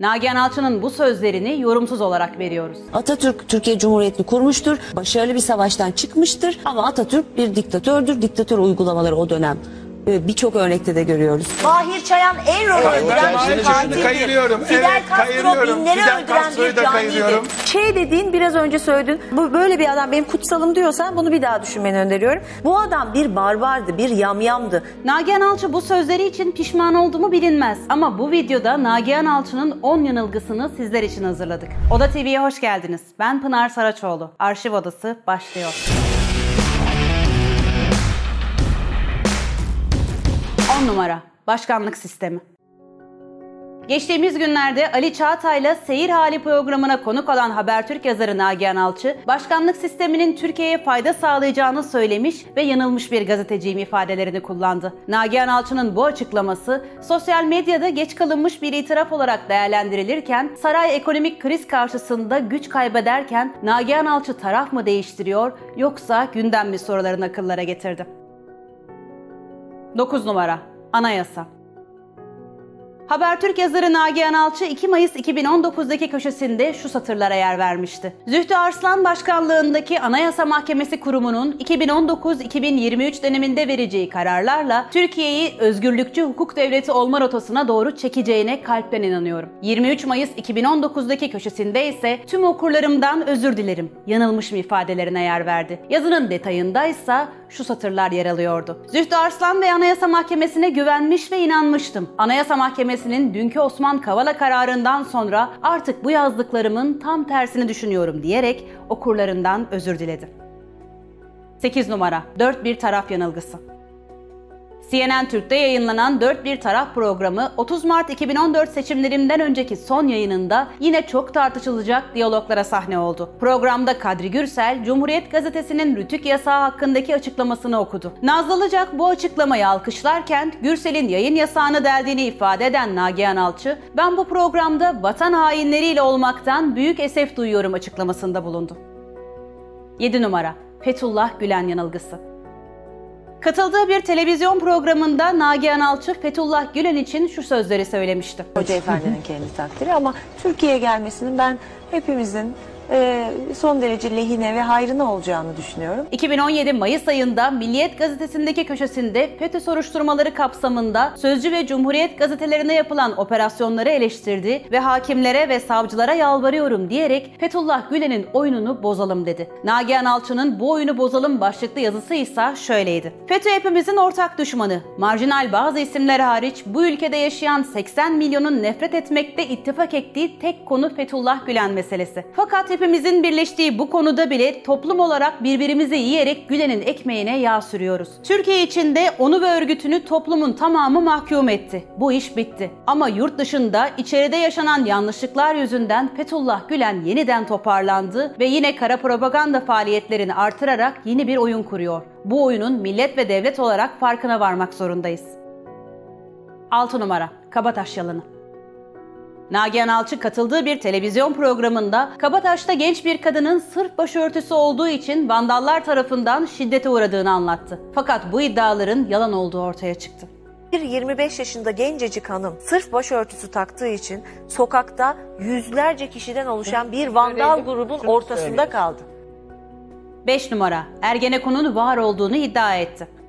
Nagihan Alçı'nın bu sözlerini yorumsuz olarak veriyoruz. Atatürk Türkiye Cumhuriyeti'ni kurmuştur. Başarılı bir savaştan çıkmıştır. Ama Atatürk bir diktatördür. Diktatör uygulamaları o dönem birçok örnekte de görüyoruz. Mahir Çayan en rolü öldüren şimdi bir şimdi katildir. kayırıyorum. Fidel Evet, Castro kayırıyorum. binleri Fidel öldüren Castro'yu bir kayırıyorum. Şey dediğin biraz önce söyledin. Bu böyle bir adam benim kutsalım diyorsan bunu bir daha düşünmeni öneriyorum. Bu adam bir barbardı, bir yamyamdı. Nagihan Alçı bu sözleri için pişman oldu mu bilinmez. Ama bu videoda Nagihan Alçı'nın 10 yanılgısını sizler için hazırladık. Oda TV'ye hoş geldiniz. Ben Pınar Saraçoğlu. Arşiv Odası başlıyor. 10 numara Başkanlık Sistemi Geçtiğimiz günlerde Ali Çağatay'la Seyir Hali programına konuk olan Habertürk yazarı Nagihan Alçı, başkanlık sisteminin Türkiye'ye fayda sağlayacağını söylemiş ve yanılmış bir gazeteciyim ifadelerini kullandı. Nagihan Alçı'nın bu açıklaması sosyal medyada geç kalınmış bir itiraf olarak değerlendirilirken saray ekonomik kriz karşısında güç kaybederken Nagihan Alçı taraf mı değiştiriyor yoksa gündem mi sorularını akıllara getirdi. 9 numara Anayasa Habertürk yazarı Nagihan Alçı 2 Mayıs 2019'daki köşesinde şu satırlara yer vermişti. Zühtü Arslan başkanlığındaki Anayasa Mahkemesi Kurumu'nun 2019-2023 döneminde vereceği kararlarla Türkiye'yi özgürlükçü hukuk devleti olma rotasına doğru çekeceğine kalpten inanıyorum. 23 Mayıs 2019'daki köşesinde ise tüm okurlarımdan özür dilerim. Yanılmışım ifadelerine yer verdi. Yazının detayında ise şu satırlar yer alıyordu. Zühtü Arslan ve Anayasa Mahkemesi'ne güvenmiş ve inanmıştım. Anayasa Mahkemesi'nin dünkü Osman Kavala kararından sonra artık bu yazdıklarımın tam tersini düşünüyorum diyerek okurlarından özür diledi. 8 numara 4 bir taraf yanılgısı. CNN Türk'te yayınlanan 4 bir taraf programı 30 Mart 2014 seçimlerinden önceki son yayınında yine çok tartışılacak diyaloglara sahne oldu. Programda Kadri Gürsel, Cumhuriyet Gazetesi'nin rütük yasağı hakkındaki açıklamasını okudu. Nazlı Ilıcak bu açıklamayı alkışlarken Gürsel'in yayın yasağını deldiğini ifade eden Nagihan Alçı, ben bu programda vatan hainleriyle olmaktan büyük esef duyuyorum açıklamasında bulundu. 7 numara Fethullah Gülen yanılgısı. Katıldığı bir televizyon programında Nagihan Alçı Fethullah Gülen için şu sözleri söylemişti. Hoca Efendi'nin kendi takdiri ama Türkiye'ye gelmesinin ben hepimizin e, son derece lehine ve hayrına olacağını düşünüyorum. 2017 Mayıs ayında Milliyet gazetesindeki köşesinde FETÖ soruşturmaları kapsamında Sözcü ve Cumhuriyet gazetelerine yapılan operasyonları eleştirdi ve hakimlere ve savcılara yalvarıyorum diyerek Fethullah Gülen'in oyununu bozalım dedi. Nagihan Alçı'nın bu oyunu bozalım başlıklı yazısı ise şöyleydi. FETÖ hepimizin ortak düşmanı. Marjinal bazı isimler hariç bu ülkede yaşayan 80 milyonun nefret etmekte ittifak ettiği tek konu Fethullah Gülen meselesi. Fakat hepimizin birleştiği bu konuda bile toplum olarak birbirimizi yiyerek Gülen'in ekmeğine yağ sürüyoruz. Türkiye içinde onu ve örgütünü toplumun tamamı mahkum etti. Bu iş bitti. Ama yurt dışında içeride yaşanan yanlışlıklar yüzünden Fethullah Gülen yeniden toparlandı ve yine kara propaganda faaliyetlerini artırarak yeni bir oyun kuruyor. Bu oyunun millet ve devlet olarak farkına varmak zorundayız. 6 numara Kabataş yalanı. Nagihan Alçı katıldığı bir televizyon programında Kabataş'ta genç bir kadının sırf başörtüsü olduğu için vandallar tarafından şiddete uğradığını anlattı. Fakat bu iddiaların yalan olduğu ortaya çıktı. Bir 25 yaşında gencecik hanım sırf başörtüsü taktığı için sokakta yüzlerce kişiden oluşan bir vandal grubun ortasında kaldı. 5 numara Ergenekon'un var olduğunu iddia etti.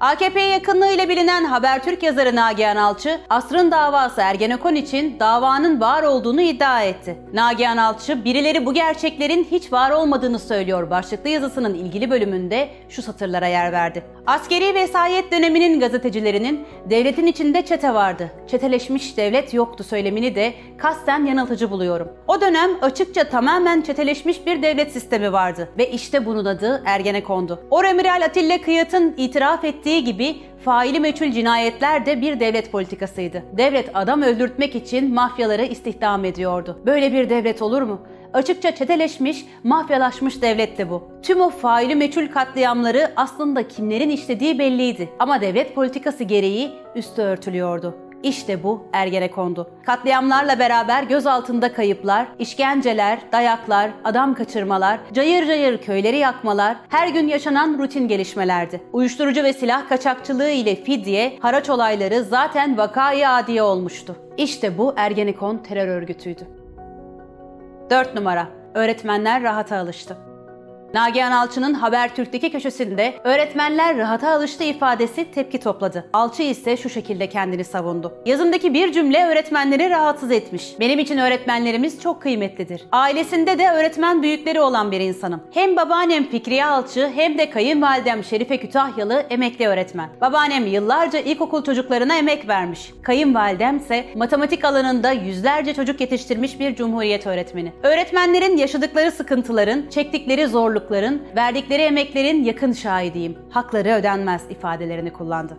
AKP'ye yakınlığıyla bilinen Habertürk yazarı Nagihan Alçı, asrın davası Ergenekon için davanın var olduğunu iddia etti. Nagihan Alçı, birileri bu gerçeklerin hiç var olmadığını söylüyor başlıklı yazısının ilgili bölümünde şu satırlara yer verdi. Askeri vesayet döneminin gazetecilerinin devletin içinde çete vardı, çeteleşmiş devlet yoktu söylemini de kasten yanıltıcı buluyorum. O dönem açıkça tamamen çeteleşmiş bir devlet sistemi vardı ve işte bunun adı Ergenekon'du. Oramiral Atilla Kıyat'ın itiraf ettiği gibi faili meçhul cinayetler de bir devlet politikasıydı. Devlet adam öldürtmek için mafyaları istihdam ediyordu. Böyle bir devlet olur mu? Açıkça çeteleşmiş, mafyalaşmış devlet de bu. Tüm o faili meçhul katliamları aslında kimlerin işlediği belliydi. Ama devlet politikası gereği üstü örtülüyordu. İşte bu Ergenekon'du. Katliamlarla beraber gözaltında kayıplar, işkenceler, dayaklar, adam kaçırmalar, cayır cayır köyleri yakmalar her gün yaşanan rutin gelişmelerdi. Uyuşturucu ve silah kaçakçılığı ile fidye, haraç olayları zaten vakayı adiye olmuştu. İşte bu Ergenekon terör örgütüydü. 4 numara. Öğretmenler rahata alıştı. Nagihan Alçı'nın Habertürk'teki köşesinde öğretmenler rahata alıştı ifadesi tepki topladı. Alçı ise şu şekilde kendini savundu. Yazımdaki bir cümle öğretmenleri rahatsız etmiş. Benim için öğretmenlerimiz çok kıymetlidir. Ailesinde de öğretmen büyükleri olan bir insanım. Hem babaannem Fikriye Alçı hem de kayınvalidem Şerife Kütahyalı emekli öğretmen. Babaannem yıllarca ilkokul çocuklarına emek vermiş. Kayınvalidem ise matematik alanında yüzlerce çocuk yetiştirmiş bir cumhuriyet öğretmeni. Öğretmenlerin yaşadıkları sıkıntıların, çektikleri zorluk zorlukların, verdikleri emeklerin yakın şahidiyim. Hakları ödenmez ifadelerini kullandı.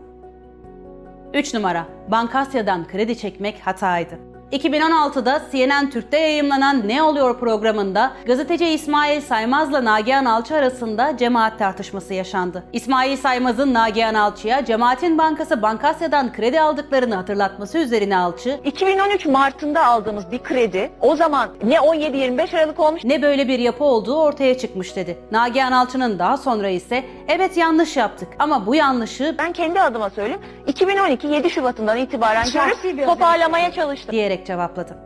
3 numara. Bankasya'dan kredi çekmek hataydı. 2016'da CNN Türk'te yayımlanan Ne Oluyor programında gazeteci İsmail Saymaz'la Nagihan Alçı arasında cemaat tartışması yaşandı. İsmail Saymaz'ın Nagihan Alçı'ya cemaatin bankası Bankasya'dan kredi aldıklarını hatırlatması üzerine Alçı, 2013 Mart'ında aldığımız bir kredi o zaman ne 17-25 Aralık olmuş ne böyle bir yapı olduğu ortaya çıkmış dedi. Nagihan Alçı'nın daha sonra ise evet yanlış yaptık ama bu yanlışı ben kendi adıma söyleyeyim 2012 7 Şubat'ından itibaren görüp toparlamaya çalıştım. diyerek cevapladı.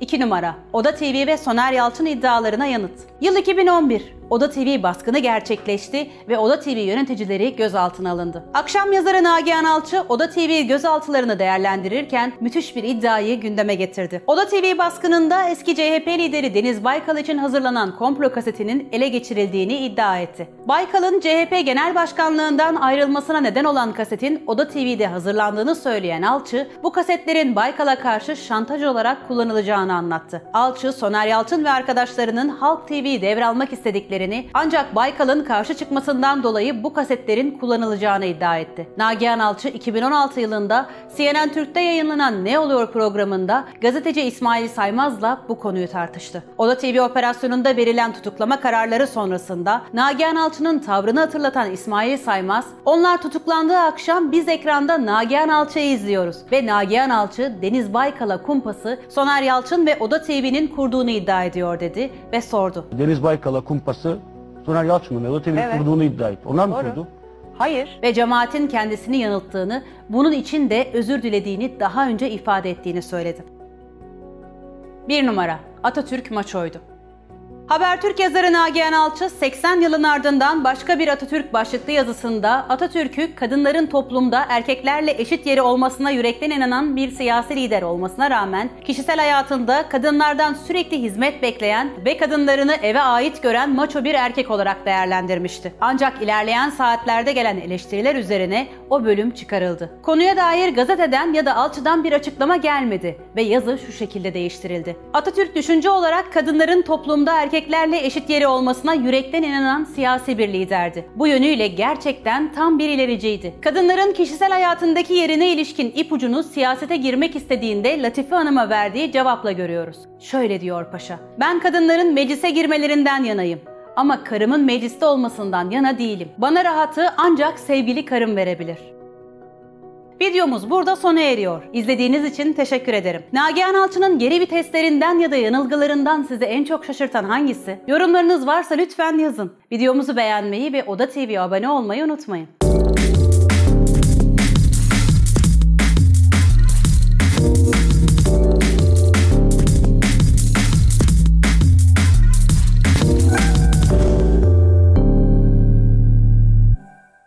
2 numara Oda TV ve Soner Yalçın iddialarına yanıt. Yıl 2011. Oda TV baskını gerçekleşti ve Oda TV yöneticileri gözaltına alındı. Akşam yazarı Nagihan Alçı Oda TV gözaltılarını değerlendirirken müthiş bir iddiayı gündeme getirdi. Oda TV baskınında eski CHP lideri Deniz Baykal için hazırlanan komplo kasetinin ele geçirildiğini iddia etti. Baykal'ın CHP Genel Başkanlığından ayrılmasına neden olan kasetin Oda TV'de hazırlandığını söyleyen Alçı, bu kasetlerin Baykal'a karşı şantaj olarak kullanılacağını anlattı. Alçı, Soner Yalçın ve arkadaşlarının Halk TV'yi devralmak istedikleri kasetlerini ancak Baykal'ın karşı çıkmasından dolayı bu kasetlerin kullanılacağını iddia etti. Nagihan Alçı 2016 yılında CNN Türk'te yayınlanan Ne Oluyor programında gazeteci İsmail Saymaz'la bu konuyu tartıştı. Oda TV operasyonunda verilen tutuklama kararları sonrasında Nagihan Alçı'nın tavrını hatırlatan İsmail Saymaz, onlar tutuklandığı akşam biz ekranda Nagihan Alçı'yı izliyoruz ve Nagihan Alçı Deniz Baykal'a kumpası Soner Yalçın ve Oda TV'nin kurduğunu iddia ediyor dedi ve sordu. Deniz Baykal'a kumpası Soner Yalçın'ın Mehmet Emin Evet. kurduğunu iddia etti. Onlar mı Doğru. kurdu? Hayır. ve cemaatin kendisini yanılttığını, bunun için de özür dilediğini daha önce ifade ettiğini söyledi. 1 numara Atatürk maçoydu. Habertürk yazarı Nagihan Alçı 80 yılın ardından başka bir Atatürk başlıklı yazısında Atatürk'ü kadınların toplumda erkeklerle eşit yeri olmasına yürekten inanan bir siyasi lider olmasına rağmen kişisel hayatında kadınlardan sürekli hizmet bekleyen ve kadınlarını eve ait gören maço bir erkek olarak değerlendirmişti. Ancak ilerleyen saatlerde gelen eleştiriler üzerine o bölüm çıkarıldı. Konuya dair gazeteden ya da Alçı'dan bir açıklama gelmedi ve yazı şu şekilde değiştirildi. Atatürk düşünce olarak kadınların toplumda erkeklerle eşit yeri olmasına yürekten inanan siyasi bir liderdi. Bu yönüyle gerçekten tam bir ilericiydi. Kadınların kişisel hayatındaki yerine ilişkin ipucunu siyasete girmek istediğinde Latife Hanım'a verdiği cevapla görüyoruz. Şöyle diyor paşa. Ben kadınların meclise girmelerinden yanayım. Ama karımın mecliste olmasından yana değilim. Bana rahatı ancak sevgili karım verebilir. Videomuz burada sona eriyor. İzlediğiniz için teşekkür ederim. Nagihan Alçı'nın geri viteslerinden ya da yanılgılarından sizi en çok şaşırtan hangisi? Yorumlarınız varsa lütfen yazın. Videomuzu beğenmeyi ve Oda TV'ye abone olmayı unutmayın.